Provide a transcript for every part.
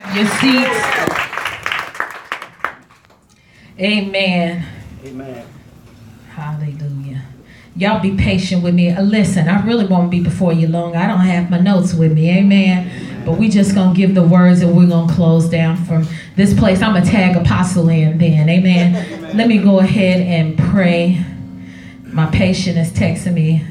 Your seats. Amen. Amen. Hallelujah. Y'all be patient with me. Uh, listen, I really won't be before you long. I don't have my notes with me. Amen. But we just gonna give the words and we're gonna close down from this place. I'm gonna tag apostle in then. Amen. Let me go ahead and pray. My patient is texting me.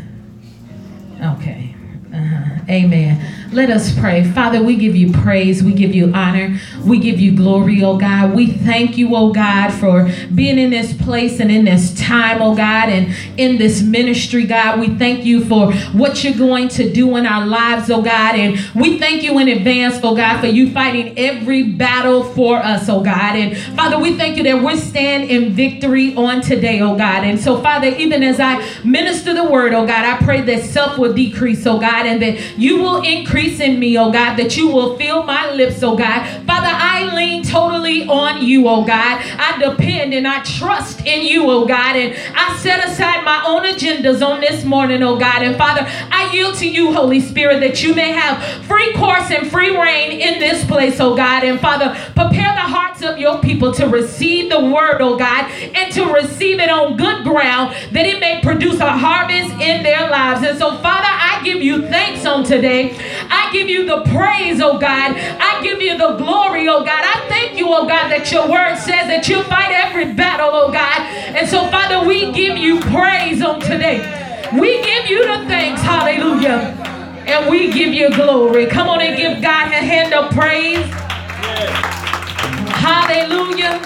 Okay. Uh-huh. Amen. Let us pray. Father, we give you praise. We give you honor. We give you glory, oh God. We thank you, oh God, for being in this place and in this time, oh God, and in this ministry, God. We thank you for what you're going to do in our lives, oh God. And we thank you in advance, oh God, for you fighting every battle for us, oh God. And Father, we thank you that we stand in victory on today, oh God. And so, Father, even as I minister the word, oh God, I pray that self will decrease, oh God, and that you will increase increase in me, oh God, that you will fill my lips, oh God. Father, I lean totally on you, oh God. I depend and I trust in you, oh God. And I set aside my own agendas on this morning, oh God. And Father, I yield to you, Holy Spirit, that you may have free course and free reign in this place, oh God. And Father, prepare the hearts of your people to receive the word, oh God, and to receive it on good ground that it may produce a harvest in their lives. And so, Father, I give you thanks on today. I give you the praise, oh God. I give you the glory, oh God. I thank you, oh God, that your word says that you fight every battle, oh God. And so, Father, we give you praise on today. We give you the thanks, hallelujah. And we give you glory. Come on and give God a hand of praise. Hallelujah.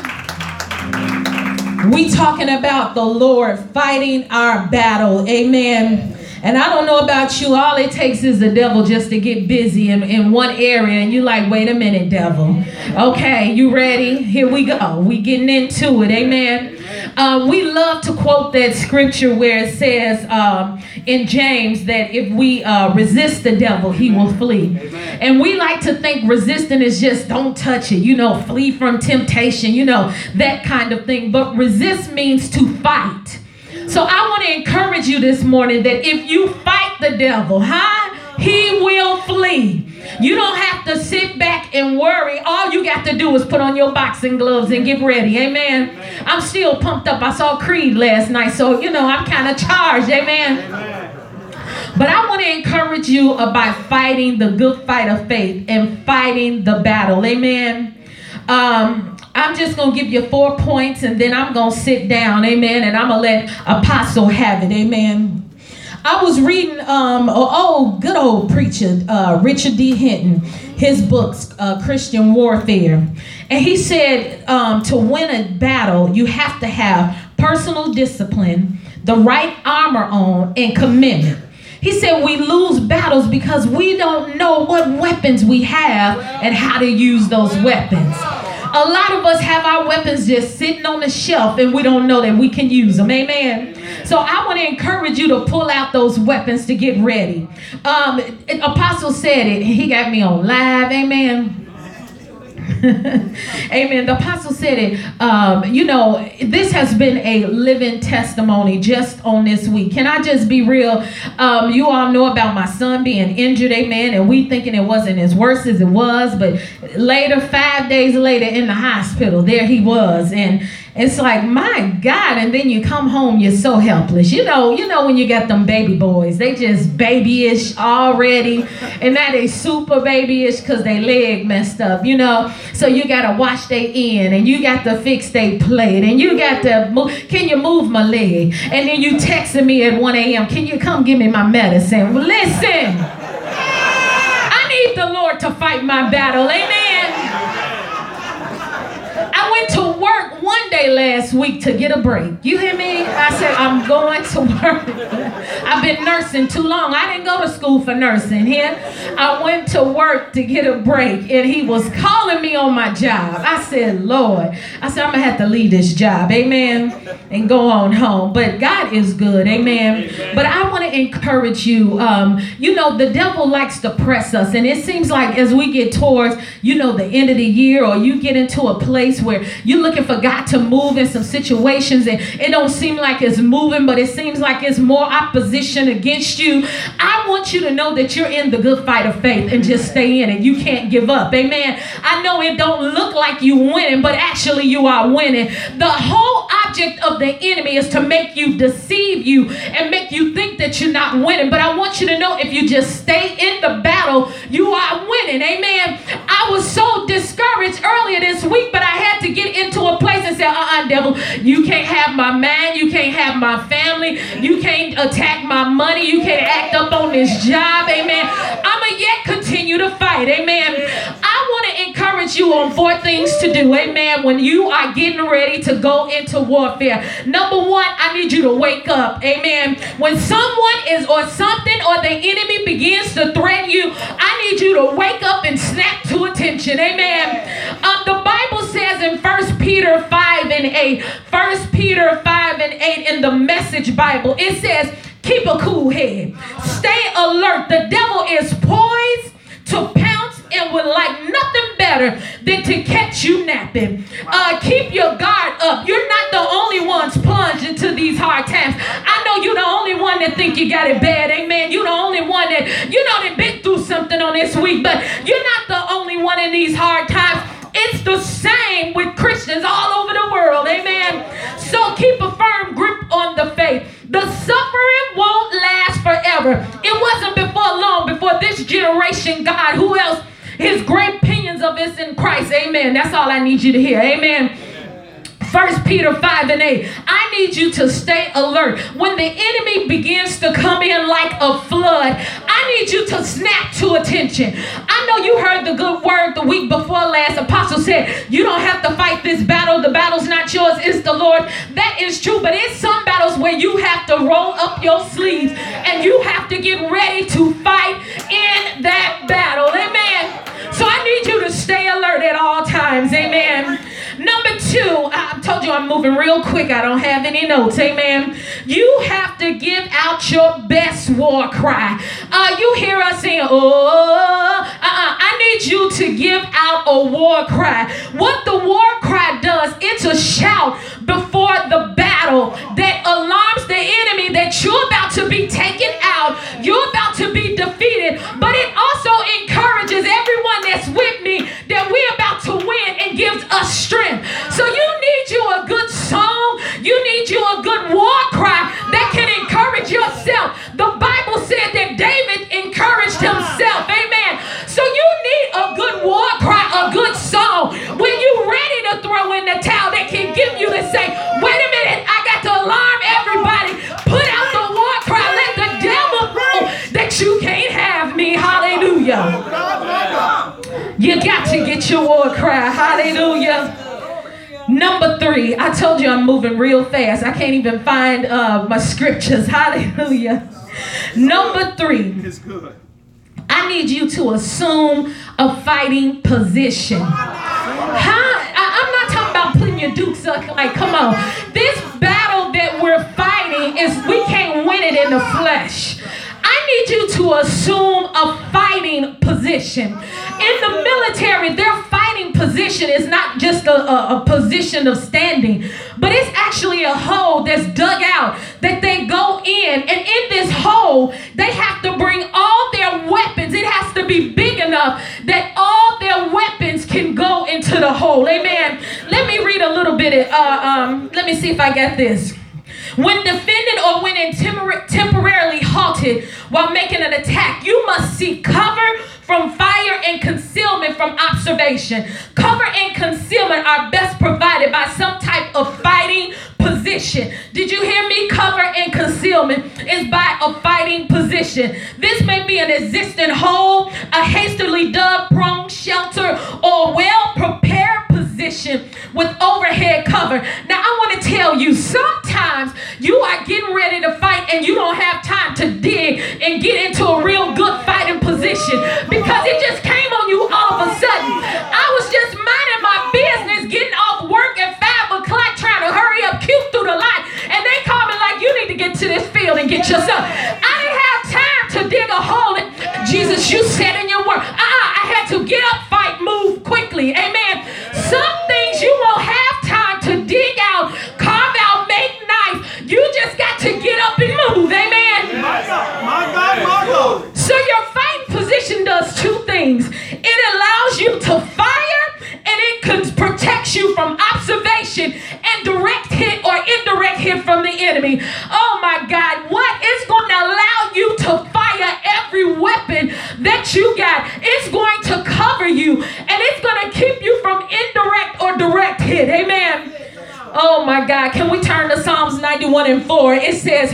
We talking about the Lord fighting our battle. Amen. And I don't know about you, all it takes is the devil just to get busy in, in one area, and you're like, wait a minute, devil. Okay, you ready? Here we go. We getting into it. Amen. Uh, we love to quote that scripture where it says um, in James that if we uh, resist the devil, he will flee. Amen. And we like to think resisting is just don't touch it, you know, flee from temptation, you know, that kind of thing. But resist means to fight. So I want to encourage you this morning that if you fight the devil, huh? He will flee. You don't have to sit back and worry. All you got to do is put on your boxing gloves and get ready. Amen. I'm still pumped up. I saw Creed last night, so you know I'm kind of charged. Amen. But I want to encourage you about fighting the good fight of faith and fighting the battle. Amen. Um, I'm just going to give you four points and then I'm going to sit down. Amen. And I'm going to let Apostle have it. Amen. I was reading, um, oh, good old preacher, uh, Richard D. Hinton, his books, uh, Christian Warfare. And he said um, to win a battle, you have to have personal discipline, the right armor on, and commitment. He said we lose battles because we don't know what weapons we have and how to use those weapons. A lot of us have our weapons just sitting on the shelf and we don't know that we can use them. Amen. So I want to encourage you to pull out those weapons to get ready. Um, Apostle said it. He got me on live. Amen. Amen. The apostle said it. Um, you know, this has been a living testimony just on this week. Can I just be real? Um, you all know about my son being injured, amen, and we thinking it wasn't as worse as it was, but later, five days later in the hospital, there he was. And it's like, my God, and then you come home, you're so helpless. You know, you know when you got them baby boys, they just babyish already, and now they super babyish because they leg messed up, you know. So you gotta wash they end, and you got to fix they plate, and you got to move. Can you move my leg? And then you texting me at 1 a.m. Can you come give me my medicine? Well, listen, I need the Lord to fight my battle. Amen. I went to work one day last week to get a break. You hear me? I said, I'm going to work. I've been nursing too long. I didn't go to school for nursing here. I went to work to get a break, and he was calling me on my job. I said, Lord, I said, I'm going to have to leave this job. Amen. And go on home. But God is good. Amen. Amen. But I want to encourage you. Um, you know, the devil likes to press us, and it seems like as we get towards, you know, the end of the year, or you get into a place where you're looking for God got to move in some situations and it don't seem like it's moving, but it seems like it's more opposition against you. I want you to know that you're in the good fight of faith and just stay in it. You can't give up. Amen. I know it don't look like you winning, but actually you are winning. The whole object of the enemy is to make you deceive you and make you think that you're not winning. But I want you to know if you just stay in the battle, you are winning. Amen. I was so discouraged earlier this week, but I had to get into a place and say, uh-uh, devil, you can't have my man, you can't have my family, you can't attack my money, you can't act up on this job. Amen. I'ma yet continue to fight. Amen. I want to encourage you on four things to do. Amen. When you are getting ready to go into warfare. Number one, I need you to wake up. Amen. When someone is or something or the enemy begins to threaten you, I need you to wake up and snap to attention. Amen. Um, the Bible says in First Peter 5 and 8, First Peter 5 and 8 in the message Bible, it says, keep a cool head. Stay alert. The devil is poised to pounce and would like nothing better than to catch you napping. Uh, keep your guard up. You're not the only ones plunged into these hard times. I know you're the only one that think you got it bad. Amen. You're the only one that, you know, that been through something on this week, but you're not the only one in these hard times. It's the same with Christians all over the world. Amen. So keep a firm grip on the faith. The suffering won't last forever. It wasn't before long, before this generation, God, who else? His great opinions of us in Christ. Amen. That's all I need you to hear. Amen. First Peter 5 and 8. I need you to stay alert. When the enemy begins to come in like a flood, I need you to snap to attention. I know you heard the good word the week before last. Apostle said, You don't have to fight this battle. The battle's not yours, it's the Lord. That is true, but it's some battles where you have to roll up your sleeves and you have to get ready to fight in that battle. Amen. I need you to stay alert at all times. Amen. Number two, I told you I'm moving real quick. I don't have any notes. Amen. You have to give out your best war cry. Uh, you hear us saying, oh, uh-uh. I need you to give out a war cry. What the war cry does, it's a shout before the battle that alarms the enemy that you're about to be taken out. You're about to be defeated. But it also encourages everyone that's with me that we're about to win and gives us strength. So you need you a good song. You need you a good war cry that can encourage yourself. The Bible said that David encouraged himself. Amen. So you need a good war cry, a good song. When you're ready to throw in the towel, that can give you to say, wait a minute, I got to alarm everybody. Put out the war cry. Let the devil know that you can't have me. Hallelujah. You got to get your war cry. Hallelujah. Number three, I told you I'm moving real fast. I can't even find uh, my scriptures. Hallelujah. Number three, I need you to assume a fighting position. Huh? I, am not talking about putting your dukes up. Like, come on. This battle that we're fighting is we can't win it in the flesh. Need you to assume a fighting position. In the military, their fighting position is not just a, a, a, position of standing, but it's actually a hole that's dug out that they go in. And in this hole, they have to bring all their weapons. It has to be big enough that all their weapons can go into the hole. Amen. Let me read a little bit. Uh, um, let me see if I get this. When defended or when temporarily halted while making an attack, you must seek cover from fire and concealment from observation. Cover and concealment are best provided by some type of fighting position. Did you hear me? Cover and concealment is by a fighting position. This may be an existing hole, a hastily dug prone shelter, or a well prepared position with overhead cover. Now, I want to tell you sometimes you are getting ready to fight and you don't have time to dig and get into a real good fighting position because it just came on you all of a sudden. I was just minding my business, getting off work at 5 o'clock, trying to hurry up, cute through the light, and they called me like, you need to get to this field and get yourself. I didn't have time to dig a hole. In, Jesus, you said in your word. Uh-uh, I had to get up, fight, move quickly. Amen. Some things you won't have God. Can we turn to Psalms 91 and 4? It says,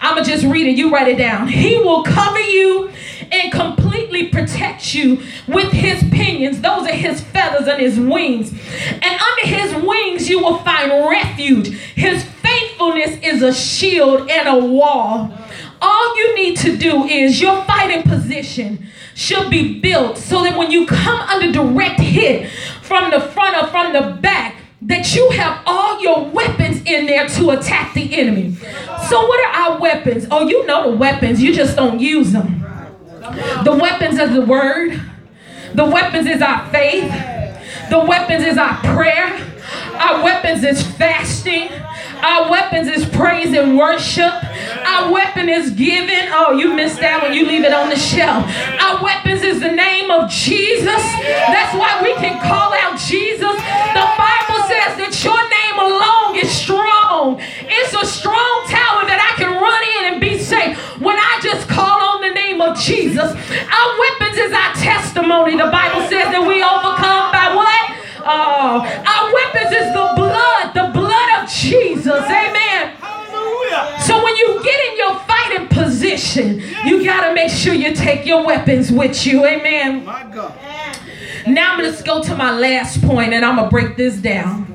I'm going to just read it. You write it down. He will cover you and completely protect you with his pinions. Those are his feathers and his wings. And under his wings, you will find refuge. His faithfulness is a shield and a wall. All you need to do is your fighting position should be built so that when you come under direct hit from the front or from the back, that you have all your weapons in there to attack the enemy. So, what are our weapons? Oh, you know the weapons, you just don't use them. The weapons is the word, the weapons is our faith, the weapons is our prayer, our weapons is fasting. Our weapons is praise and worship. Our weapon is giving. Oh, you missed that when you leave it on the shelf. Our weapons is the name of Jesus. That's why we can call out Jesus. The Bible says that your name alone is strong. It's a strong tower that I can run in and be safe when I just call on the name of Jesus. Our weapons is our testimony. The Bible says that we overcome by what? Oh, our weapons is the blood, the blood of Jesus. Amen. So when you get in your fighting position, you got to make sure you take your weapons with you. Amen. Now I'm going to go to my last point and I'm going to break this down.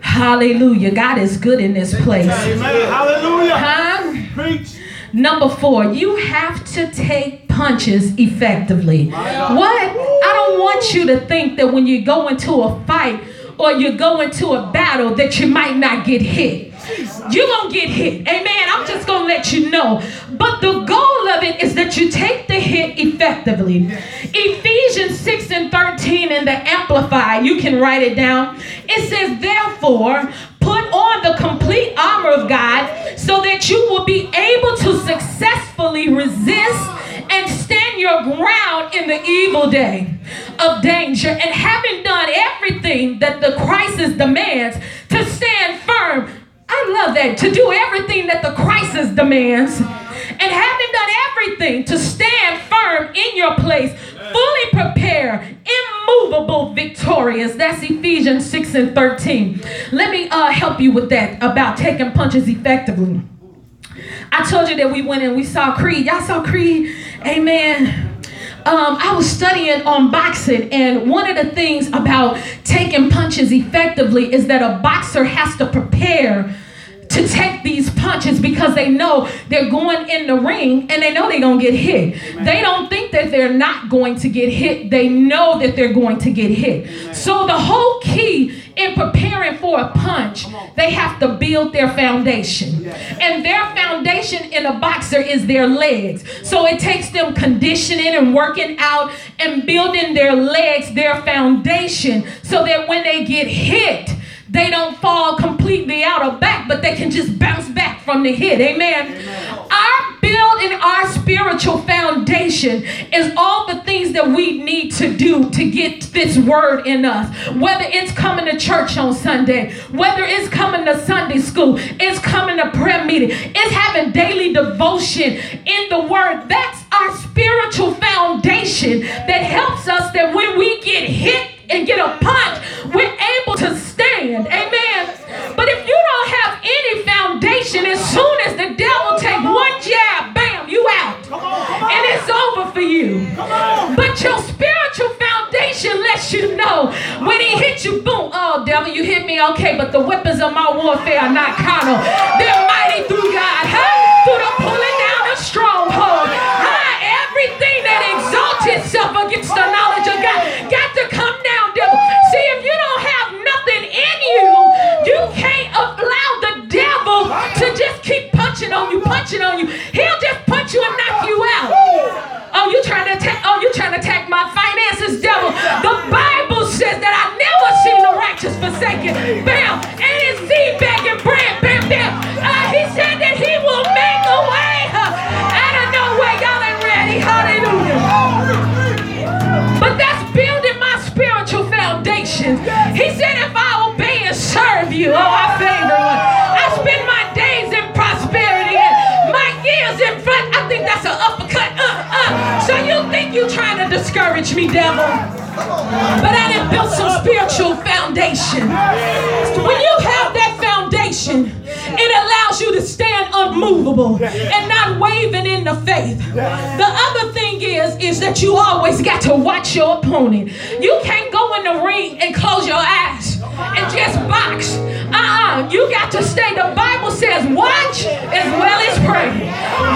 Hallelujah. God is good in this place. Hallelujah. Huh? Preach. Number four, you have to take punches effectively. What? I don't want you to think that when you go into a fight or you go into a battle that you might not get hit. You're going to get hit. Amen. I'm just going to let you know. But the goal of it is that you take the hit effectively. Ephesians 6 and 13 in the Amplify, you can write it down. It says, Therefore, put on the complete armor of God so that you will be able to successfully resist and stand your ground in the evil day of danger. And having done everything that the crisis demands, to stand firm I love that. To do everything that the crisis demands. And having done everything to stand firm in your place, fully prepared, immovable, victorious. That's Ephesians 6 and 13. Let me uh, help you with that about taking punches effectively. I told you that we went and we saw Creed. Y'all saw Creed? Amen. Um, I was studying on boxing, and one of the things about taking punches effectively is that a boxer has to prepare to take these punches because they know they're going in the ring and they know they're going to get hit. Amen. They don't think that they're not going to get hit. They know that they're going to get hit. Amen. So the whole key in preparing for a punch, they have to build their foundation. And their foundation in a boxer is their legs. So it takes them conditioning and working out and building their legs, their foundation, so that when they get hit, they don't fall completely out of back, but they can just bounce back from the hit. Amen. Amen. Our build and our spiritual foundation is all the things that we need to do to get this word in us. Whether it's coming to church on Sunday, whether it's coming to Sunday school, it's coming to prayer meeting, it's having daily devotion in the word. That's our spiritual foundation that helps us that when we get hit and get a punch, we're able to stand. Amen. But if you don't have any foundation, as soon as the devil take one jab, bam, you out. Come on, come on. And it's over for you. But your spiritual foundation lets you know when he hits you, boom, oh devil, you hit me, okay, but the weapons of my warfare are not carnal. They're mighty through God, huh? Through the pulling down of stronghold. Huh? Everything that exalts itself against the knowledge to just keep punching on you, punching on you. He'll just punch you and knock you out. Oh, you trying to attack? Oh, you trying to attack my finances, devil? The Bible says that I never seen the righteous forsaken. Bam, me, devil? But I didn't build some spiritual foundation. When you have that foundation, it allows you to stand unmovable and not waving in the faith. The other thing is, is that you always got to watch your opponent. You can't go in the ring and close your eyes and just box. Uh-uh. You got to stay. The Bible says watch as well as pray.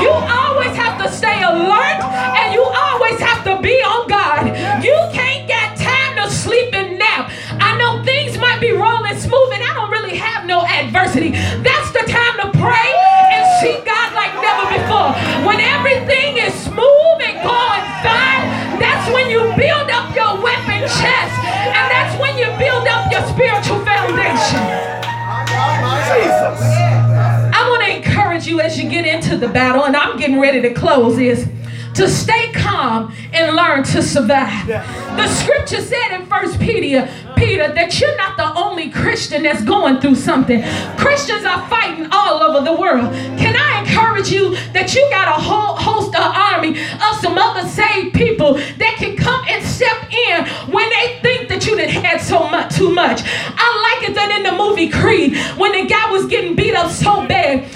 You always have to stay alert and you always have be on God. You can't get time to sleep and nap. I know things might be rolling smooth and I don't really have no adversity. That's the time to pray and see God like never before. When everything is smooth and going fine, that's when you build up your weapon chest and that's when you build up your spiritual foundation. Jesus. I want to encourage you as you get into the battle, and I'm getting ready to close, is to stay calm and learn to survive. The scripture said in First Peter, Peter, that you're not the only Christian that's going through something. Christians are fighting all over the world. Can I encourage you that you got a whole host of army of some other saved people that can come and step in when they think that you done had so much too much. I like it that in the movie Creed, when the guy was getting beat up so bad,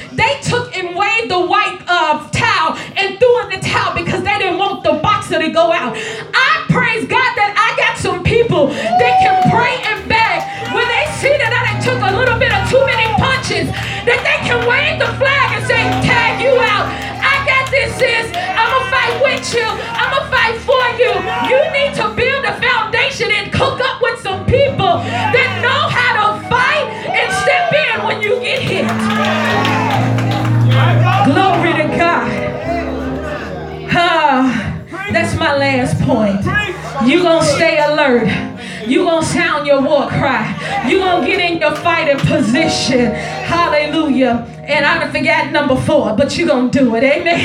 You gonna sound your war cry. You gonna get in your fighting position. Hallelujah. And I forgot number four, but you gonna do it. Amen.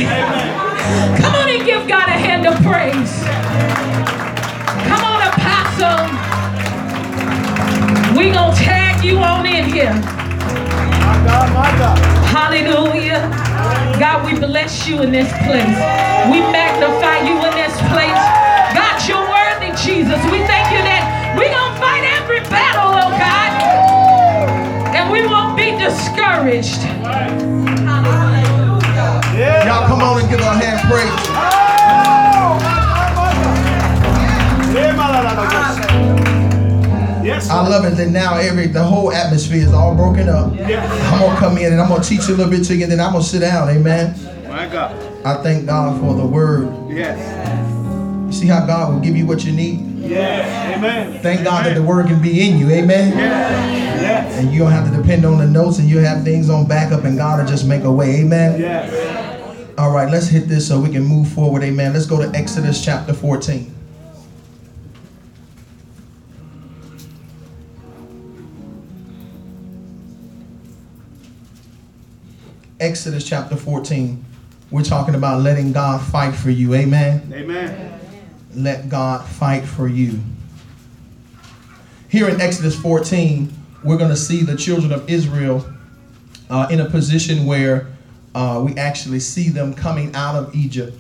Come on and give God a hand of praise. Come on, apostle. We gonna tag you on in here. My God, my God. Hallelujah. God, we bless you in this place. We magnify you in this place. God, you're worthy, Jesus. We thank you that we're going to fight every battle, oh God. And we won't be discouraged. Yeah. Y'all come on and give our hand praise. Oh. Yes. I love it that now every the whole atmosphere is all broken up. Yeah. I'm gonna come in and I'm gonna teach you a little bit to you, and then I'm gonna sit down. Amen. My God. I thank God for the word. Yes. You see how God will give you what you need. Yes. Amen. Thank God that the word can be in you. Amen. Yes. Yes. And you don't have to depend on the notes, and you have things on backup, and God will just make a way. Amen. Yes. All right, let's hit this so we can move forward. Amen. Let's go to Exodus chapter 14. Exodus chapter 14. We're talking about letting God fight for you. Amen. Amen. Let God fight for you. Here in Exodus 14, we're going to see the children of Israel uh, in a position where uh, we actually see them coming out of Egypt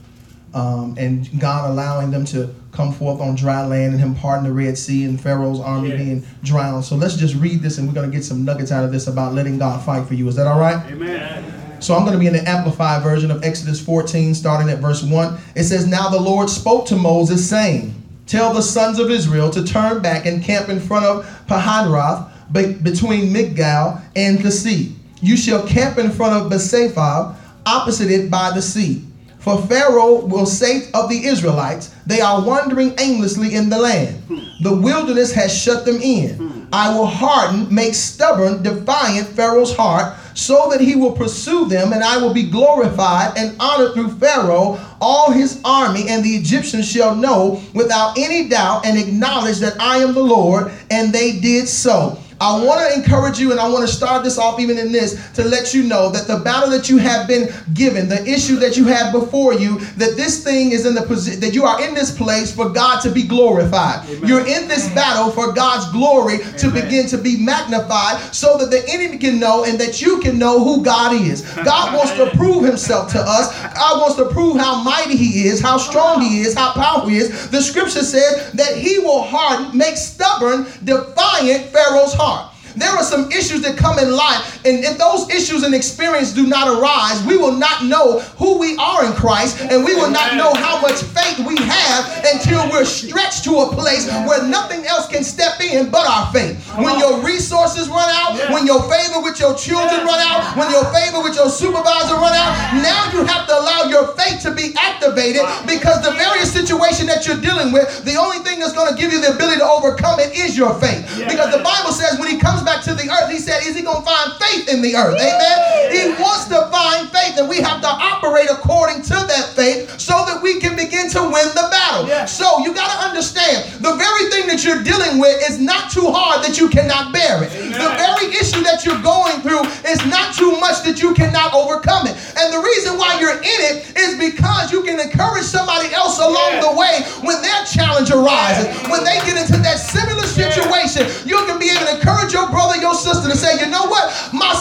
um, and God allowing them to come forth on dry land and Him parting the Red Sea and Pharaoh's army Yeah. being drowned. So let's just read this and we're going to get some nuggets out of this about letting God fight for you. Is that all right? Amen. So I'm going to be in the amplified version of Exodus 14, starting at verse 1. It says, Now the Lord spoke to Moses, saying, Tell the sons of Israel to turn back and camp in front of Pahadrath, be- between Migdol and the sea. You shall camp in front of Besaphab, opposite it by the sea. For Pharaoh will say of the Israelites, They are wandering aimlessly in the land. The wilderness has shut them in. I will harden, make stubborn, defiant Pharaoh's heart, so that he will pursue them, and I will be glorified and honored through Pharaoh, all his army, and the Egyptians shall know without any doubt and acknowledge that I am the Lord, and they did so. I want to encourage you, and I want to start this off even in this to let you know that the battle that you have been given, the issue that you have before you, that this thing is in the position that you are in this place for God to be glorified. You're in this battle for God's glory to begin to be magnified so that the enemy can know and that you can know who God is. God wants to prove himself to us. God wants to prove how mighty he is, how strong he is, how powerful he is. The scripture says that he will harden, make stubborn, defiant Pharaoh's heart. There are some issues that come in life, and if those issues and experience do not arise, we will not know who we are in Christ, and we will not know how much faith we have until we're stretched to a place where nothing else can step in but our faith. When your resources run out, when your favor with your children run out, when your favor with your supervisor run out, now you have to allow your faith to be activated because the various situation that you're dealing with, the only thing that's going to give you the ability to overcome it is your faith. Because the Bible says when he comes back to the earth, he said, is he going to find faith in the earth? Amen. He wants to find faith, and we have to operate according to that faith so that we can begin to win the battle. So you got to understand the very thing that you're dealing with is not too hard that you cannot bear it. The very issue that you're going through is not too much that you cannot overcome it. And the reason why you're in it is because you can encourage somebody else along the way when their challenge arises. When they get into that similar situation,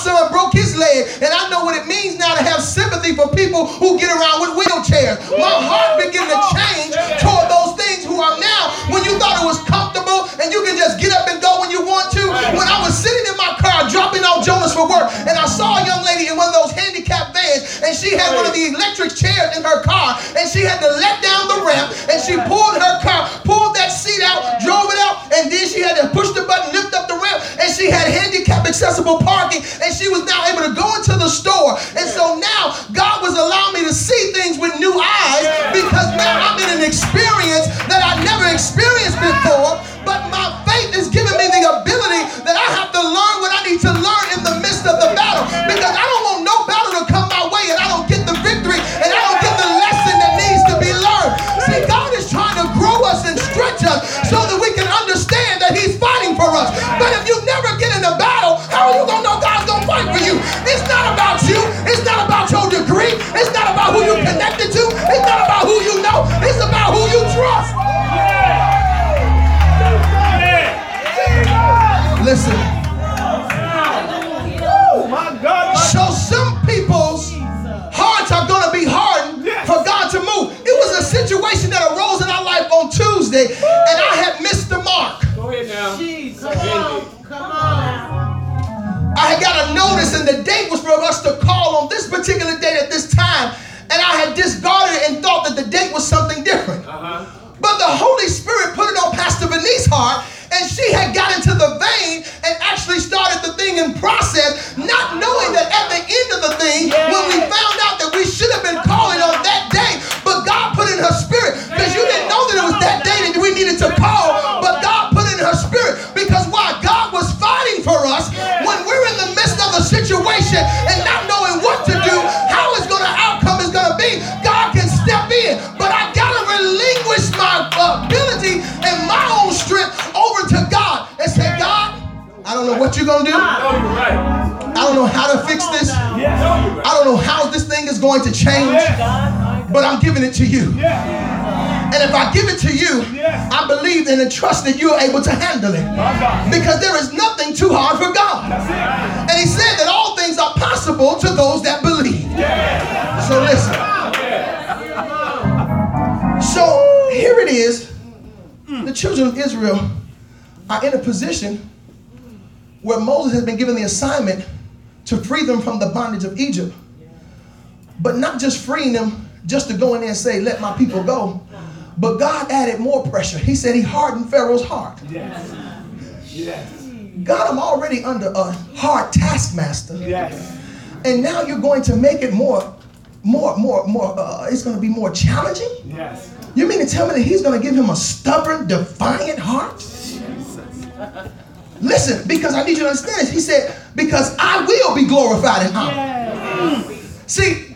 son broke his leg, and I know what it means now to have sympathy for people who get around with wheelchairs. My heart began to change toward those things who are now when you thought it was comfortable and you can just get up and go when you want to. When I was sitting in my car dropping off Jonas for work, and I saw a young lady in one of those handicapped vans, and she had one of the electric chairs in her car, and she had to let down the ramp, and she pulled had discarded it and thought that the date was something different. Uh-huh. But the Holy Spirit put it on Pastor Venice's heart, and she had got into the vein and actually started the thing in process, not knowing that at the end of the thing, when we found out that we should have been calling on that day, but God put in her spirit, because you didn't know that it was that day that we needed to call, don't know what you're going to do. No, you're right. I don't know how to fix this. Yes. No, you're right. I don't know how this thing is going to change, but I'm giving it to you. And if I give it to you, I believe and trust that you're able to handle it. Because there is nothing too hard for God. And he said that all things are possible to those that believe. So listen. So here it is. The children of Israel are in a position where Moses has been given the assignment to free them from the bondage of Egypt. But not just freeing them just to go in there and say, let my people go. But God added more pressure. He said he hardened Pharaoh's heart. Yes. Yes. God, I'm already under a hard taskmaster. Yes. And now you're going to make it more, more, more, more, uh, it's going to be more challenging? Yes. You mean to tell me that he's going to give him a stubborn, defiant heart? Listen, because I need you to understand this. He said, because I will be glorified in honor. See,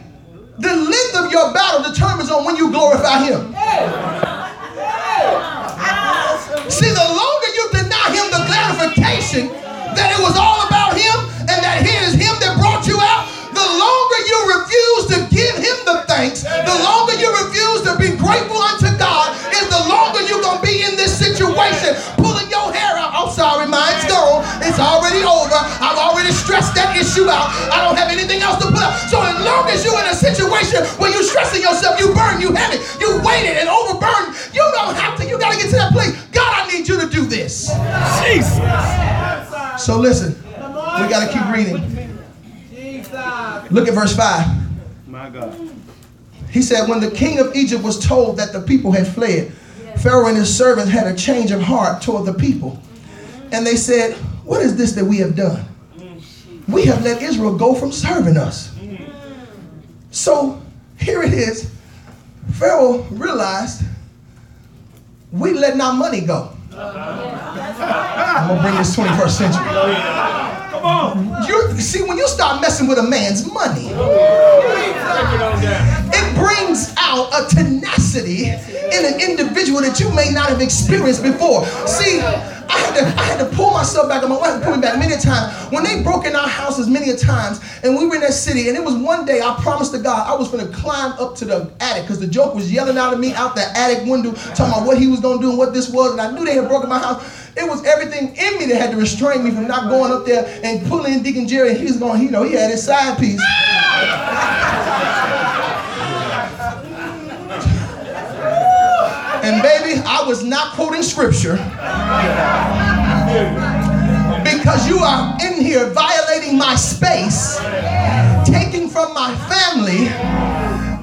the length of your battle determines on when you glorify him. See, the longer you deny him the gratification that it was all about him and that it is him that brought you out, the longer you refuse to give him the thanks, the longer you refuse to be grateful It's already over. I've already stressed that issue out. I don't have anything else to put up. So as long as you're in a situation where you're stressing yourself, you burn, you have it, you weighted and overburdened, you don't have to. You got to get to that place. God, I need you to do this. Jesus. So listen, we got to keep reading. Look at verse 5. My God. He said, When the king of Egypt was told that the people had fled, Pharaoh and his servants had a change of heart toward the people. And they said, What is this that we have done? We have let Israel go from serving us. So here it is. Pharaoh realized we letting our money go. I'm gonna bring this 21st century. Come on. You see, when you start messing with a man's money, Brings out a tenacity in an individual that you may not have experienced before. See, I had to, I had to pull myself back, and my wife pulled me back many times. When they broke in our houses many a times, and we were in that city, and it was one day I promised to God I was going to climb up to the attic because the joke was yelling out at me out the attic window, talking about what he was going to do and what this was, and I knew they had broken my house. It was everything in me that had to restrain me from not going up there and pulling in Deacon Jerry, he was going, you know, he had his side piece. And baby, I was not quoting scripture because you are in here violating my space, taking from my family,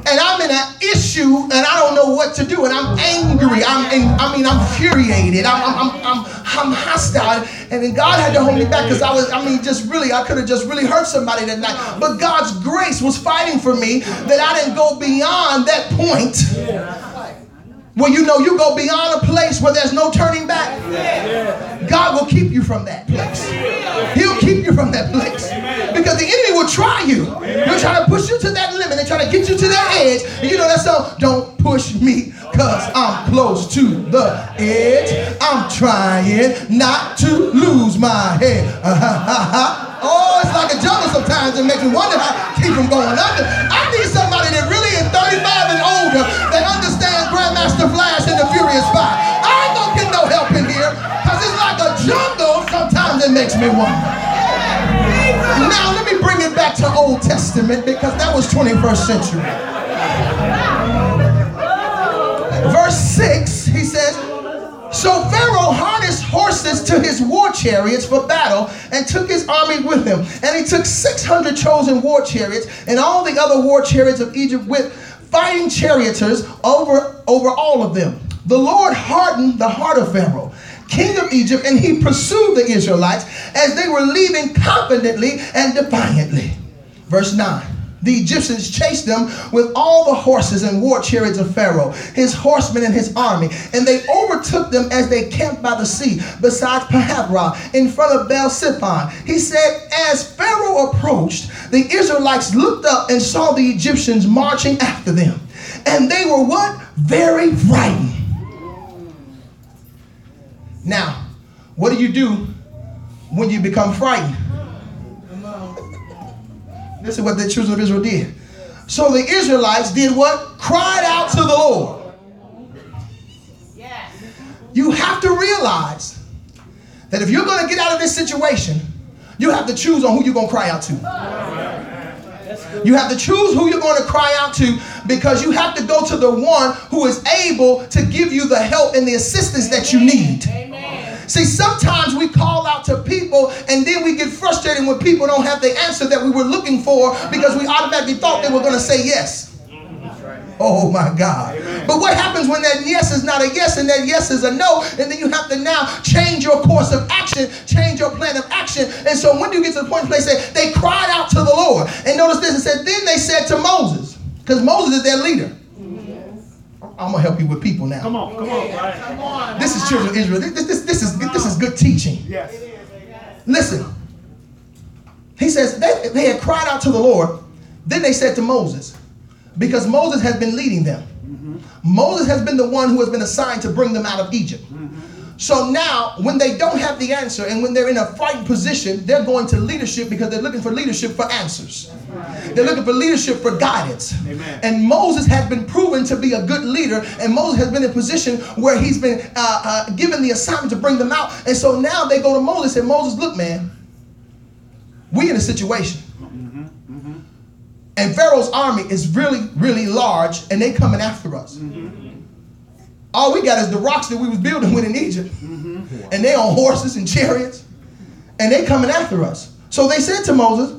and I'm in an issue and I don't know what to do, and I'm angry. I'm, in, I mean, I'm infuriated. I'm, I'm, I'm, I'm, hostile, and then God had to hold me back because I was, I mean, just really, I could have just really hurt somebody that night. But God's grace was fighting for me that I didn't go beyond that point. Where you know you go beyond a place where there's no turning back. God will keep you from that place. He'll keep you from that place. Because the enemy will try you. He'll try to push you to that limit and try to get you to that edge. And you know that song, Don't Push Me, cause I'm close to the edge. I'm trying not to lose my head. oh, it's like a jungle sometimes. It makes me wonder how to keep from going under. I need somebody that really is 35 and older I ain't gonna get no help in here because it's like a jungle. Sometimes it makes me wonder. Now let me bring it back to Old Testament because that was 21st century. Verse 6, he says, So Pharaoh harnessed horses to his war chariots for battle and took his army with him. And he took 600 chosen war chariots and all the other war chariots of Egypt with fighting charioteers over, over all of them. The Lord hardened the heart of Pharaoh, king of Egypt, and he pursued the Israelites as they were leaving confidently and defiantly. Verse 9. The Egyptians chased them with all the horses and war chariots of Pharaoh, his horsemen and his army, and they overtook them as they camped by the sea, besides Pahathra, in front of Baal-zephon. He said, As Pharaoh approached, the Israelites looked up and saw the Egyptians marching after them. And they were what? Very frightened. Now, what do you do when you become frightened? This is what the children of Israel did. So the Israelites did what? Cried out to the Lord. You have to realize that if you're going to get out of this situation, you have to choose on who you're going to cry out to. You have to choose who you're going to cry out to because you have to go to the one who is able to give you the help and the assistance that you need. See, sometimes we call out to people and then we get frustrated when people don't have the answer that we were looking for because we automatically thought they were going to say yes. Oh my God. But what happens when that yes is not a yes and that yes is a no? And then you have to now change your course of action, change your plan of action. And so when do you get to the point where they say they cried out to the Lord. And notice this, it said, then they said to Moses, because Moses is their leader. I'm gonna help you with people now. Come on, come on. Right. This is children of Israel. This, this, this is this is good teaching. Yes. Listen. He says they, they had cried out to the Lord. Then they said to Moses, because Moses has been leading them. Moses has been the one who has been assigned to bring them out of Egypt. So now, when they don't have the answer and when they're in a frightened position, they're going to leadership because they're looking for leadership for answers. They're looking for leadership for guidance. Amen. And Moses has been proven to be a good leader, and Moses has been in a position where he's been uh, uh, given the assignment to bring them out. And so now they go to Moses and Moses, look, man, we in a situation. And Pharaoh's army is really, really large, and they coming after us. Mm-hmm. All we got is the rocks that we was building with in Egypt. Mm-hmm. And they on horses and chariots. and they coming after us. So they said to Moses,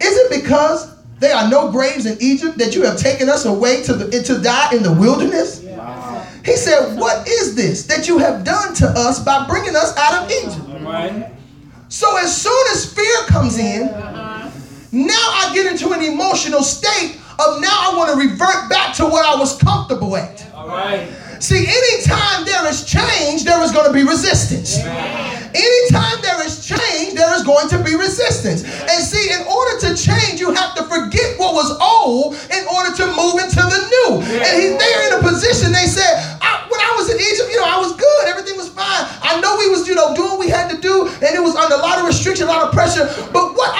Is it because there are no graves in Egypt that you have taken us away to, the, to die in the wilderness? He said, What is this that you have done to us by bringing us out of Egypt? So as soon as fear comes in, now I get into an emotional state of now I want to revert back to what I was comfortable at. All right. See, anytime there is change, there is going to be resistance. Anytime there is change, there is going to be resistance. And see, in order to change, you have to forget what was old in order to move into the new. And he, they're in a position, they said, I, when I was in Egypt, you know, I was good. Everything was fine. I know we was, you know, doing what we had to do, and it was under a lot of restriction, a lot of pressure. But what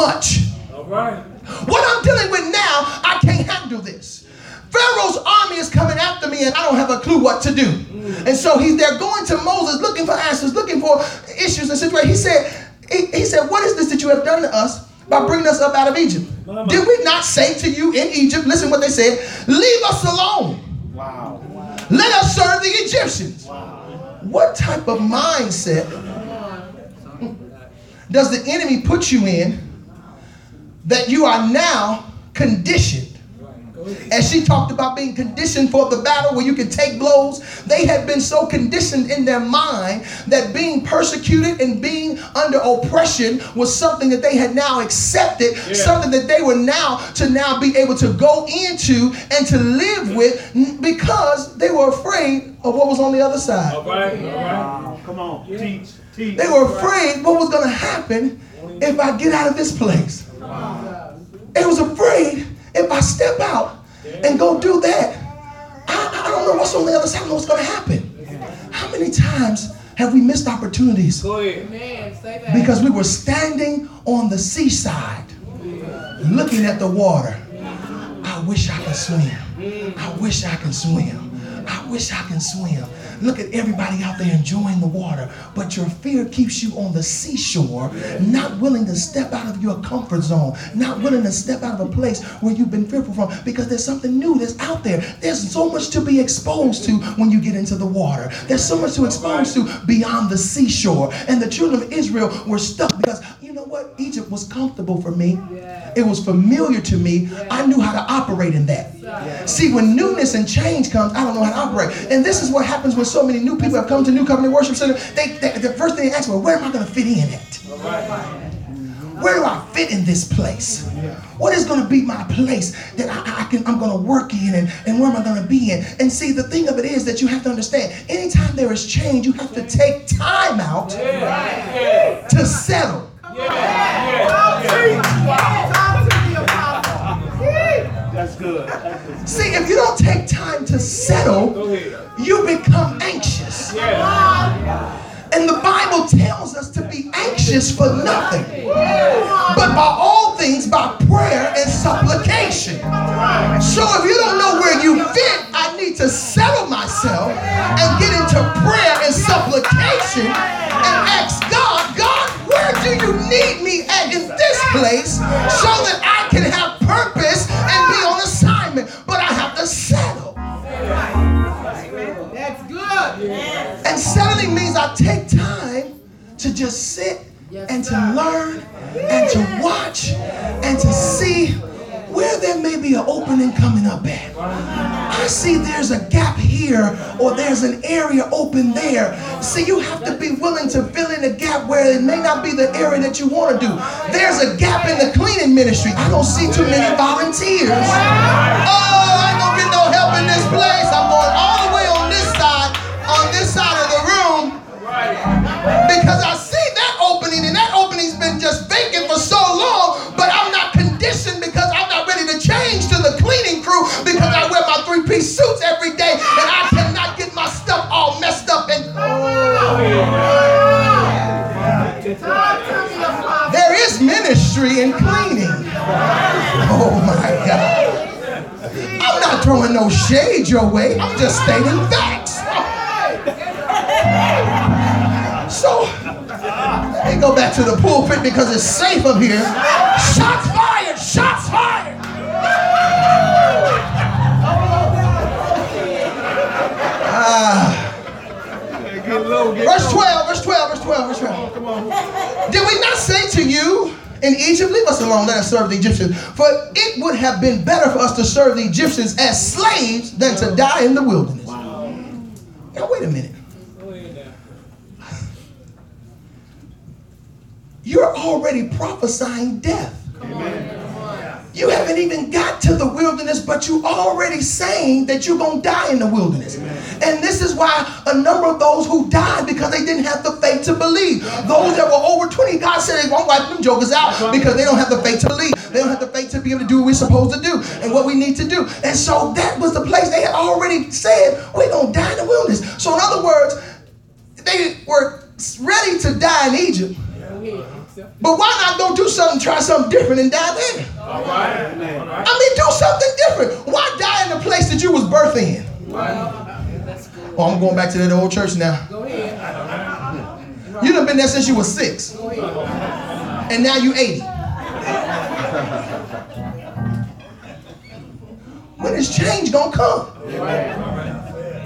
much. All right. What I'm dealing with now, I can't handle this. Pharaoh's army is coming after me, and I don't have a clue what to do. And so he's there going to Moses, looking for answers, looking for issues and situations. He said, he, he said, What is this that you have done to us by bringing us up out of Egypt? Mama. Did we not say to you in Egypt, listen what they said, leave us alone. Wow. Let us serve the Egyptians. What type of mindset does the enemy put you in that you are now conditioned? As she talked about being conditioned for the battle where you can take blows, they had been so conditioned in their mind that being persecuted and being under oppression was something that they had now accepted, Yeah. something that they were now to now be able to go into and to live with because they were afraid of what was on the other side. All right. All right. Come on, teach, teach. They were afraid what was going to happen if I get out of this place. They was afraid if I step out and go do that. I, I don't know what's on the other side. I know what's going to happen. How many times have we missed opportunities because we were standing on the seaside looking at the water? I wish I could swim. I wish I could swim. I wish I can swim. Look at everybody out there enjoying the water, but your fear keeps you on the seashore, not willing to step out of your comfort zone, not willing to step out of a place where you've been fearful from because there's something new that's out there. There's so much to be exposed to when you get into the water. There's so much to expose to beyond the seashore. And the children of Israel were stuck because you know what? Egypt was comfortable for me. It was familiar to me. I knew how to operate in that. See, when newness and change comes, I don't know how to operate. And this is what happens when so many new people have come to New Covenant Worship Center. They, they the first thing they ask, well, where am I going to fit in at? Where do I fit in this place? What is going to be my place that I, I can I'm going to work in and, and where am I going to be in? And see, the thing of it is that you have to understand, anytime there is change, you have to take time out Yeah. to settle. Talk to me, See, if you don't take time to settle, you become anxious. And the Bible tells us to be anxious for nothing, but by all things by prayer and supplication. So if you don't know where you fit, I need to settle myself and get into prayer and supplication and ask God, God, where do you need me at in this place so that I And settling means I take time to just sit and to learn and to watch and to see where there may be an opening coming up at. I see there's a gap here or there's an area open there. See, you have to be willing to fill in a gap where it may not be the area that you want to do. There's a gap in the cleaning ministry. I don't see too many volunteers. Oh, ministry in cleaning. Oh my God. I'm not throwing no shade your way. I'm just stating facts. So, let me go back to the pulpit because it's safe up here. Shots fired! Shots fired! Ah, Verse 12, verse 12, verse 12, verse 12. Come on. Did we not say to you in Egypt, leave us alone, let us serve the Egyptians? For it would have been better for us to serve the Egyptians as slaves than to die in the wilderness. Now, wait a minute. You're already prophesying death. You haven't even got to the wilderness, but you already saying that you're going to die in the wilderness. And this is why a number of those who died because they didn't have the faith to believe. Those that were over 20, God said they won't wipe them jokers out because they don't have the faith to believe. They don't have the faith to be able to do what we're supposed to do and what we need to do. And so that was the place they had already said, we're going to die in the wilderness. So in other words, they were ready to die in Egypt. But why not go do something, try something different and die there? All right. All right. I mean, do something different. Why die in the place that you was birthed in? Oh, I'm going back to that old church now. Go ahead. You done been there since you was six. And now you 80. When is change gonna come?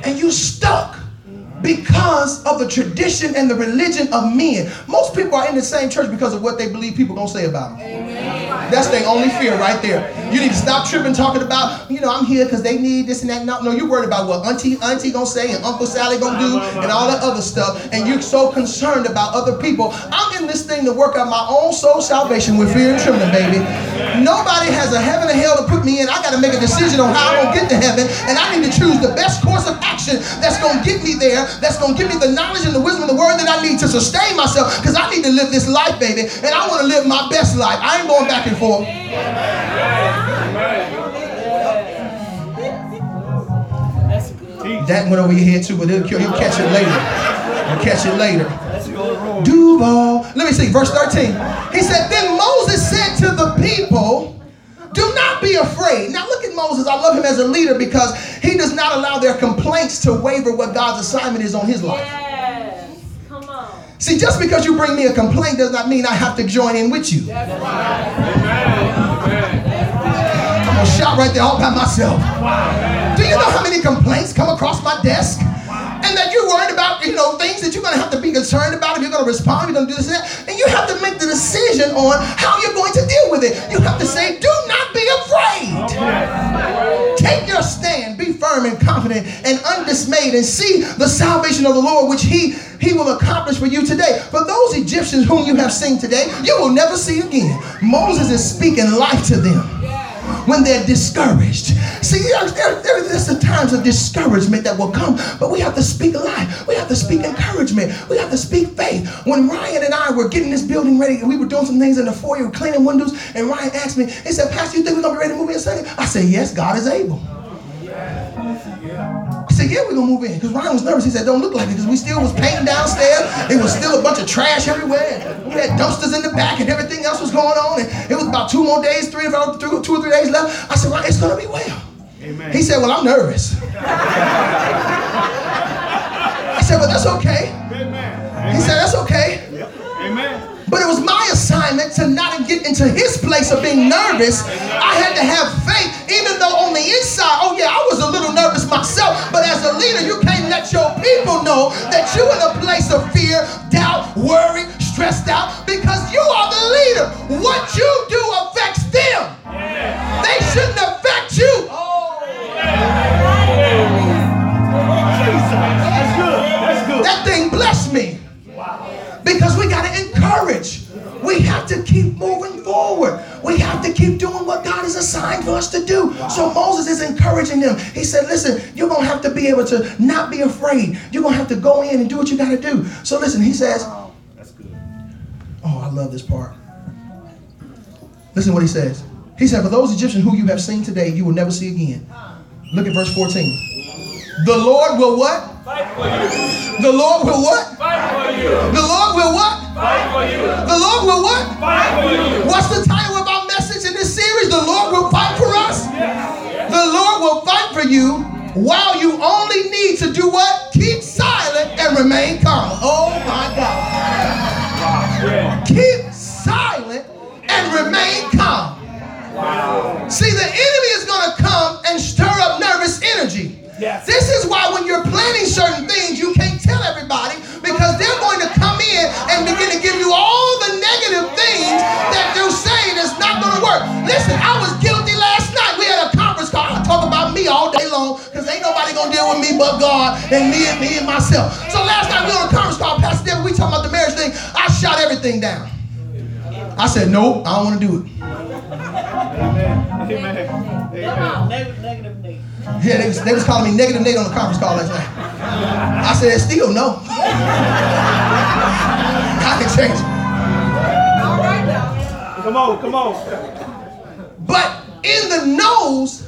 And you stuck because of the tradition and the religion of men. Most people are in the same church because of what they believe people gonna say about them. That's their only fear right there. You need to stop tripping talking about, you know, I'm here because they need this and that. No, no, you're worried about what Auntie Auntie gonna say and Uncle Sally gonna do and all that other stuff. And you're so concerned about other people. I'm in this thing to work out my own soul salvation with fear and trembling, baby. Nobody has a heaven or hell to put me in. I gotta make a decision on how I'm gonna get to heaven, and I need to choose the best course of action that's gonna get me there, that's gonna give me the knowledge and the wisdom and the word that I need to sustain myself, because I need to live this life, baby, and I want to live my best life. I ain't going back and forth. That went over your head too, but he'll, he'll catch it later. He'll catch it later. Duval. Let me see, verse 13. He said, Then Moses to the people, Do not be afraid. Now look at Moses. I love him as a leader because he does not allow their complaints to waver what God's assignment is on his life. Yes. Come on. See, just because you bring me a complaint does not mean I have to join in with you. I'm gonna shout right there all by myself. Wow. Do you know how many complaints come across my desk? You're gonna have to be concerned about if you're gonna respond, you're gonna do this and that. And you have to make the decision on how you're going to deal with it. You have to say, do not be afraid. Take your stand, be firm and confident and undismayed, and see the salvation of the Lord, which He He will accomplish for you today. For those Egyptians whom you have seen today, you will never see again. Moses is speaking life to them when they're discouraged. See, there, there, there- there's the times of discouragement that will come, but we have to speak life. We have to speak encouragement. We have to speak faith. When Ryan and I were getting this building ready, and we were doing some things in the foyer, cleaning windows, and Ryan asked me, he said, Pastor, you think we're going to be ready to move in Sunday? I said, yes, God is able. He said, yeah, we're gonna move in. Because Ryan was nervous. He said, don't look like it, because we still was painting downstairs. It was still a bunch of trash everywhere. We had dumpsters in the back and everything else was going on. And it was about two more days, three, or two, two or three days left. I said, Ryan, it's gonna be well. Amen. He said, well, I'm nervous. I said, well, that's okay. Amen. He said, that's okay. Amen. But it was my assignment to not get into his place of being nervous. I had to have faith, even though on the inside, oh yeah, I was a little nervous myself. But as a leader, you can't let your people know that you're in a place of fear, doubt, worry, stressed out, because you are the leader. What you do affects them. They shouldn't affect you. That thing blessed me. Because we got to encourage. We have to keep moving forward. We have to keep doing what God has assigned for us to do. So encouraging them. He said, Listen, you're going to have to be able to not be afraid. You're going to have to go in and do what you got to do. So listen, he says, That's good. Oh, I love this part. Listen what he says. He said, For those Egyptians who you have seen today, you will never see again. Look at verse 14. The Lord will what? Fight for you. The Lord will what? Fight for you. The Lord will what? Fight for you. The Lord will what? Fight for you. What's the title of our message in this series? The Lord will fight for us. The Lord will fight for you while you only need to do what? Keep silent and remain calm. Oh my God. Keep silent and remain calm. See, the enemy is going to come and stir up nervous energy. Yes. This is why when you're planning certain things, you can't tell everybody because because they're going to come in and begin to give you all the negative things that they're saying is not going to work. Listen, I was guilty last night. We had a about me all day long because ain't nobody going to deal with me but God and me and me and myself. So last night we on a conference call, Pastor David, we talking about the marriage thing. I shot everything down. I said, nope, I don't want to do it. Amen. Amen. Come on. Negative Nate. Yeah, they was, they was calling me negative Nate on the conference call last night. I said, still no. I can change it. All right now. Come on, come on. But in the no's,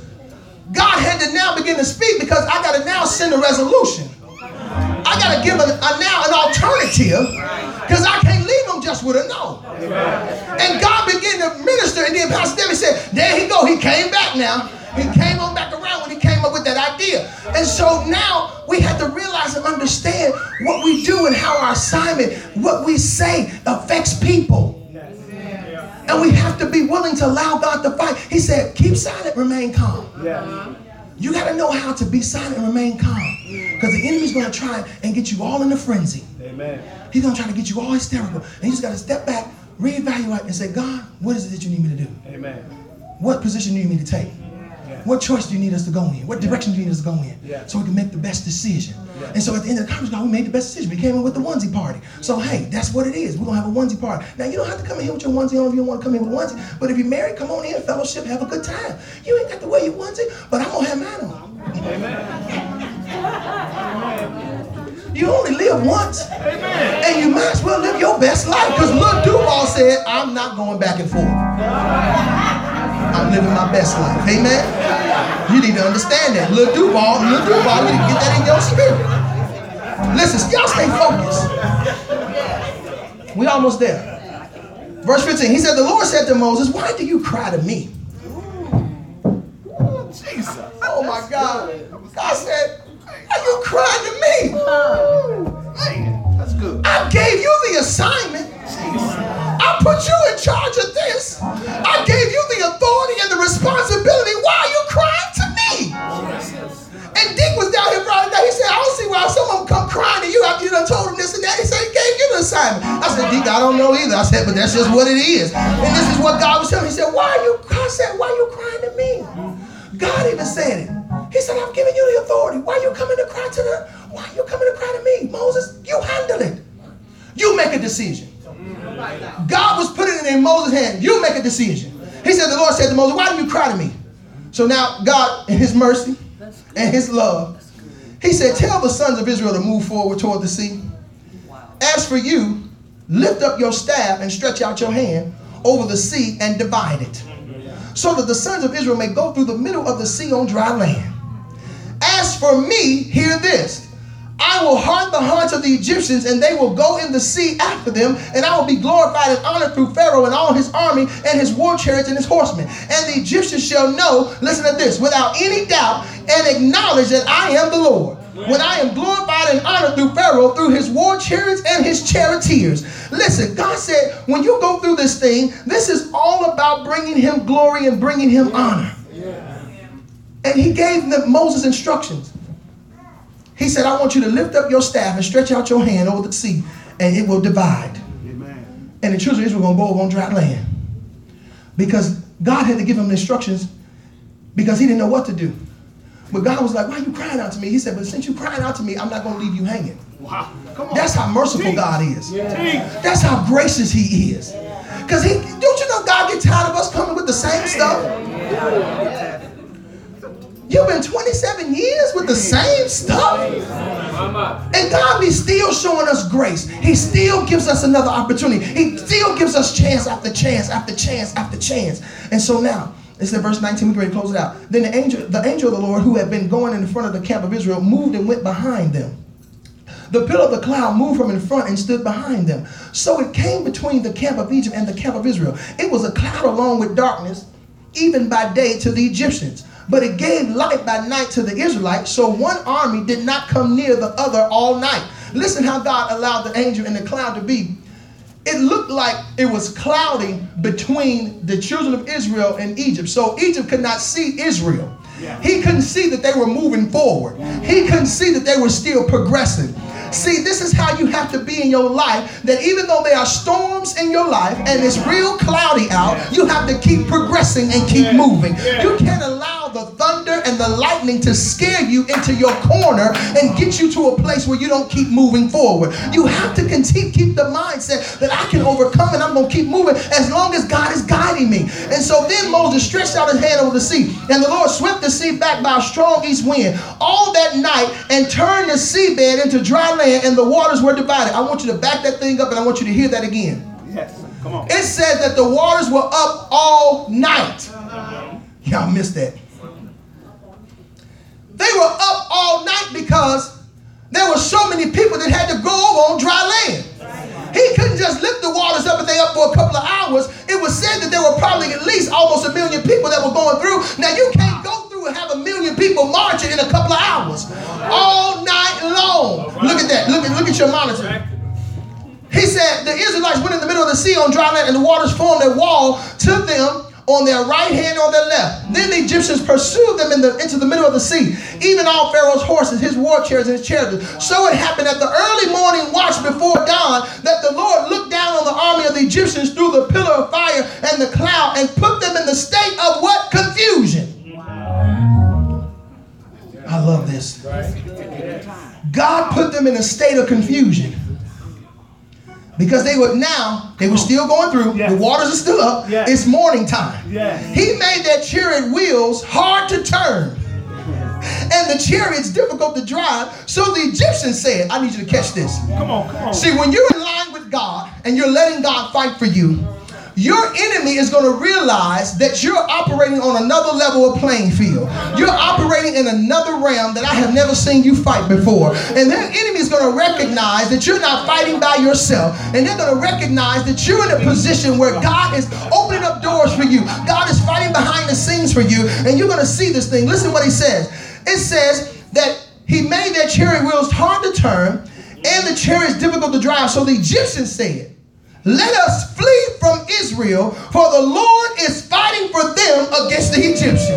God had to now begin to speak because I got to now send a resolution. I got to give a, a now an alternative because I can't leave them just with a no. And God began to minister, and then Pastor David said, There he go. He came back now. He came on back around when he came up with that idea. And so now we have to realize and understand what we do and how our assignment, what we say, affects people. And we have to be willing to allow God to fight. He said, keep silent, remain calm. Yeah. You got to know how to be silent and remain calm. Because the enemy's going to try and get you all in a frenzy. Amen. He's going to try to get you all hysterical. And you just got to step back, reevaluate, and say, God, what is it that you need me to do? Amen. What position do you need me to take? Yeah. What choice do you need us to go in? What direction do you need us to go in? Yeah. So we can make the best decision. And so at the end of the conference call, we made the best decision. We came in with the onesie party. So hey, that's what it is. We're gonna have a onesie party. Now you don't have to come in here with your onesie on if you don't want to come in with a onesie. But if you're married, come on in, fellowship, have a good time. You ain't got to wear your onesie, but I'm gonna have mine on. You only live once. Amen. And you might as well live your best life. Because Lil Duval said, I'm not going back and forth. I'm living my best life. Amen. You need to understand that. Lil Duval, Lil Duval, you need to get that in your spirit. Listen, y'all stay focused. We almost there. Verse 15, he said, The Lord said to Moses, Why do you cry to me? Jesus. Oh my God. God said, Are you crying to me? Man, that's good. I gave you the assignment. I I don't know either. I said, but that's just what it is. And this is what God was telling me. He said, why are you, God said, why are you crying to me? God even said it. He said, I've given you the authority. Why are you coming to cry to the, why are you coming to cry to me? Moses, you handle it. You make a decision. God was putting it in Moses' hand. You make a decision. He said, the Lord said to Moses, why do you cry to me? So now God, in his mercy and his love, he said, tell the sons of Israel to move forward toward the sea. As for you, lift up your staff and stretch out your hand over the sea and divide it, so that the sons of Israel may go through the middle of the sea on dry land. As for me, hear this. I will harden the hearts of the Egyptians, and they will go in the sea after them, and I will be glorified and honored through Pharaoh and all his army, and his war chariots and his horsemen. And the Egyptians shall know, listen to this, without any doubt, and acknowledge that I am the Lord. When I am glorified and honored through Pharaoh, through his war chariots and his charioteers. Listen, God said, when you go through this thing, this is all about bringing him glory and bringing him honor. And he gave them Moses instructions. He said, I want you to lift up your staff and stretch out your hand over the sea, and it will divide. Amen. And the children of Israel are going to go over on dry land. Because God had to give them instructions because he didn't know what to do. But God was like, Why are you crying out to me? He said, But since you're crying out to me, I'm not going to leave you hanging. Wow. Come on. That's how merciful God is. Teach. That's how gracious he is. Because he don't you know God gets tired of us coming with the same stuff? You've been 27 years with the same stuff. And God be still showing us grace. He still gives us another opportunity. He still gives us chance after chance after chance after chance. And so now, it's in verse 19, we're ready to close it out. Then the angel, the angel of the Lord, who had been going in front of the camp of Israel, moved and went behind them. The pillar of the cloud moved from in front and stood behind them. So it came between the camp of Egypt and the camp of Israel. It was a cloud along with darkness, even by day to the Egyptians. But it gave light by night to the Israelites. So one army did not come near the other all night. Listen how God allowed the angel and the cloud to be. It looked like it was cloudy between the children of Israel and Egypt. So Egypt could not see Israel. He couldn't see that they were moving forward. He couldn't see that they were still progressing. See, this is how you have to be in your life. That even though there are storms in your life and it's real cloudy out, you have to keep progressing and keep moving. You can't allow the thunder and the lightning to scare you into your corner and get you to a place where you don't keep moving forward. You have to continue keep the mindset that I can overcome and I'm going to keep moving as long as God is guiding me. And so then Moses stretched out his hand over the sea, and the Lord swept the sea back by a strong east wind all that night and turned the seabed into dry land, and the waters were divided. I want you to back that thing up, and I want you to hear that again. Yes. Come on. It said that the waters were up all night. Uh-huh. Y'all missed that. They were up all night because there were so many people that had to go over on dry land. He couldn't just lift the waters up and they up for a couple of hours. It was said that there were probably at least almost a million people that were going through. Now you can't go through and have a million people marching in a couple of hours. All night long. Look at that. Look at look at your monitor. He said the Israelites went in the middle of the sea on dry land, and the waters formed a wall to them on their right hand or their left. Then the Egyptians pursued them in the, into the middle of the sea, even all Pharaoh's horses, his war chariots, and his chariots. So it happened at the early morning watch before dawn that the Lord looked down on the army of the Egyptians through the pillar of fire and the cloud and put them in the state of what? Confusion. I love this. God put them in a state of confusion. Because they were now, they were still going through. Yes. The waters are still up. Yes. It's morning time. Yes. He made that chariot wheels hard to turn. And the chariot's difficult to drive. So the Egyptians said, I need you to catch this. Come on. Come on. See, when you're in line with God and you're letting God fight for you, your enemy is going to realize that you're operating on another level of playing field. You're operating in another realm that I have never seen you fight before. And their enemy is going to recognize that you're not fighting by yourself. And they're going to recognize that you're in a position where God is opening up doors for you. God is fighting behind the scenes for you. And you're going to see this thing. Listen what he says. It says that he made their chariot wheels hard to turn and the chariots difficult to drive. So the Egyptians said, let us flee from Israel, for the Lord is fighting for them against the Egyptians.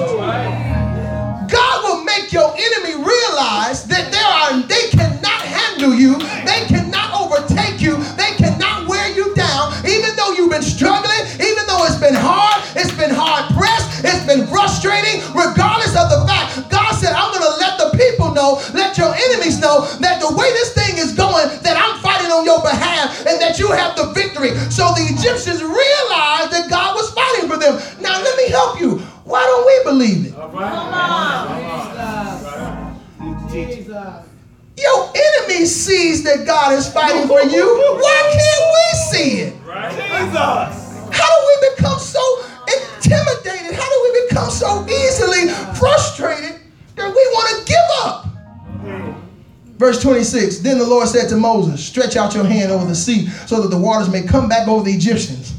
God will make your enemy realize that there are they cannot handle you, they cannot overtake you, they cannot wear you down, even though you've been struggling, even though it's been hard, it's been hard pressed, it's been frustrating, regardless of the fact. Know, let your enemies know that the way this thing is going, that I'm fighting on your behalf and that you have the victory. So the Egyptians realized that God was fighting for them. Now let me help you. Why don't we believe it? Jesus. Your enemy sees that God is fighting for you. Why can't we see it? Jesus. How do we become so intimidated? How do we become so easily frustrated that we want to give up? Verse 26 Then the Lord said to Moses, Stretch out your hand over the sea so that the waters may come back over the Egyptians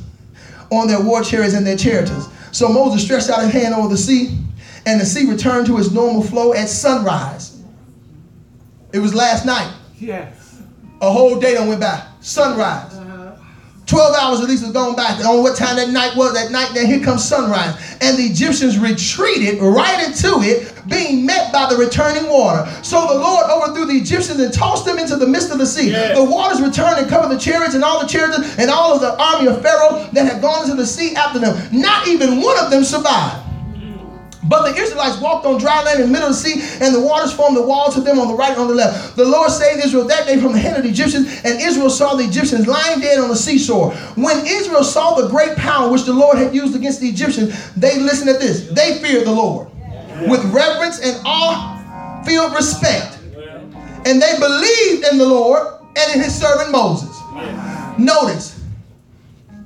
on their war chariots and their chariots. So Moses stretched out his hand over the sea, and the sea returned to its normal flow at sunrise. It was last night. Yes. A whole day done went by. Sunrise. 12 hours at least has gone by. On what time that night was, that night, then here comes sunrise. And the Egyptians retreated right into it, being met by the returning water. So the Lord overthrew the Egyptians and tossed them into the midst of the sea. The waters returned and covered the chariots and all the chariots and all of the army of Pharaoh that had gone into the sea after them. Not even one of them survived. But the Israelites walked on dry land in the middle of the sea, and the waters formed a wall to them on the right and on the left. The Lord saved Israel that day from the hand of the Egyptians, and Israel saw the Egyptians lying dead on the seashore. When Israel saw the great power which the Lord had used against the Egyptians, they listened at this. They feared the Lord with reverence and awe filled respect. And they believed in the Lord and in his servant Moses. Notice,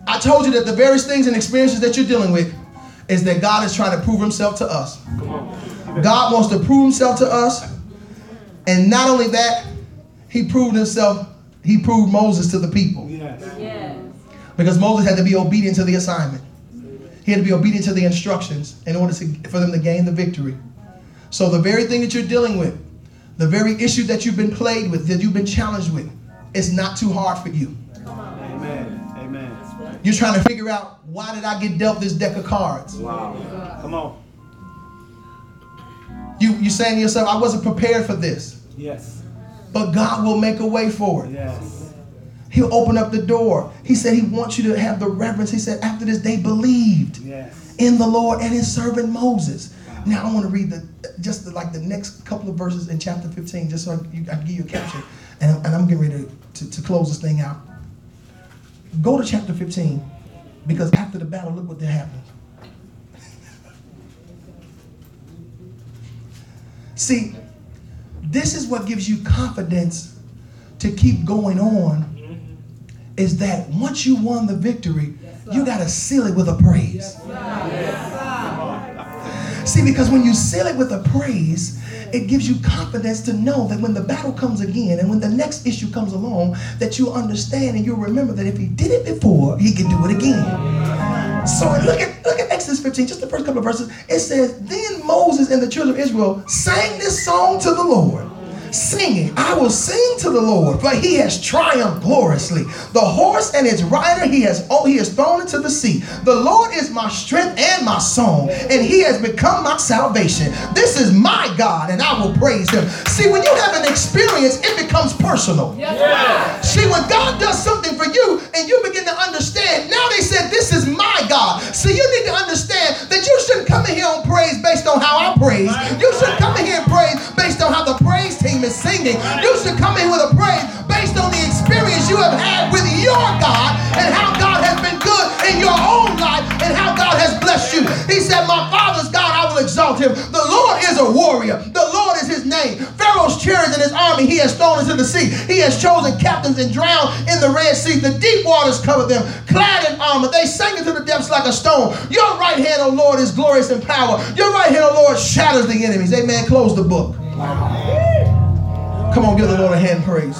I told you that the various things and experiences that you're dealing with is that God is trying to prove himself to us. God wants to prove himself to us. And not only that, he proved himself, he proved Moses to the people. Yes. Because Moses had to be obedient to the assignment. He had to be obedient to the instructions in order to, for them to gain the victory. So the very thing that you're dealing with, the very issue that you've been plagued with, that you've been challenged with, it's not too hard for you. You're trying to figure out why did I get dealt this deck of cards? Wow. Come on. You you saying to yourself, I wasn't prepared for this. Yes. but God will make a way for it. Yes. He'll open up the door. He said he wants you to have the reverence. He said after this they believed Yes. in the Lord and his servant Moses. Now I want to read the just the, like the next couple of verses in chapter 15, just so I, you, I can give you a caption. And, I'm- and I'm getting ready to, to, to close this thing out. Go to chapter 15, because after the battle, look what that happened. See, this is what gives you confidence to keep going on. Is that once you won the victory, you got to seal it with a praise. See, because when you seal it with a praise, it gives you confidence to know that when the battle comes again and when the next issue comes along, that you understand and you'll remember that if he did it before, he can do it again. So look at look at Exodus 15, just the first couple of verses. It says, Then Moses and the children of Israel sang this song to the Lord. Singing, I will sing to the Lord, for he has triumphed gloriously. The horse and its rider he has oh, he has thrown into the sea. The Lord is my strength and my song, and he has become my salvation. This is my God, and I will praise him. See, when you have an experience, it becomes personal. See, when God does something for you and you begin to understand, now they said, This is my God. See, you need to understand that you shouldn't come in here on praise based on how I praise. You should come in here and praise based on how the praise team is singing. You should come in with a praise based on the experience you have had with your God and how God has been good in your own life and how God has blessed you. He said, My father's God, I will exalt him. The Lord is a warrior, the Lord is his name. Pharaoh's chariots and his army he has thrown into the sea. He has chosen captains and drowned in the Red Sea. The deep waters covered them, clad in armor. They sank into the depths like a stone. Your right hand, O Lord, is glorious in power. Your right hand, O Lord, shatters the enemies. Amen. Close the book. Come on, give the Lord a hand praise.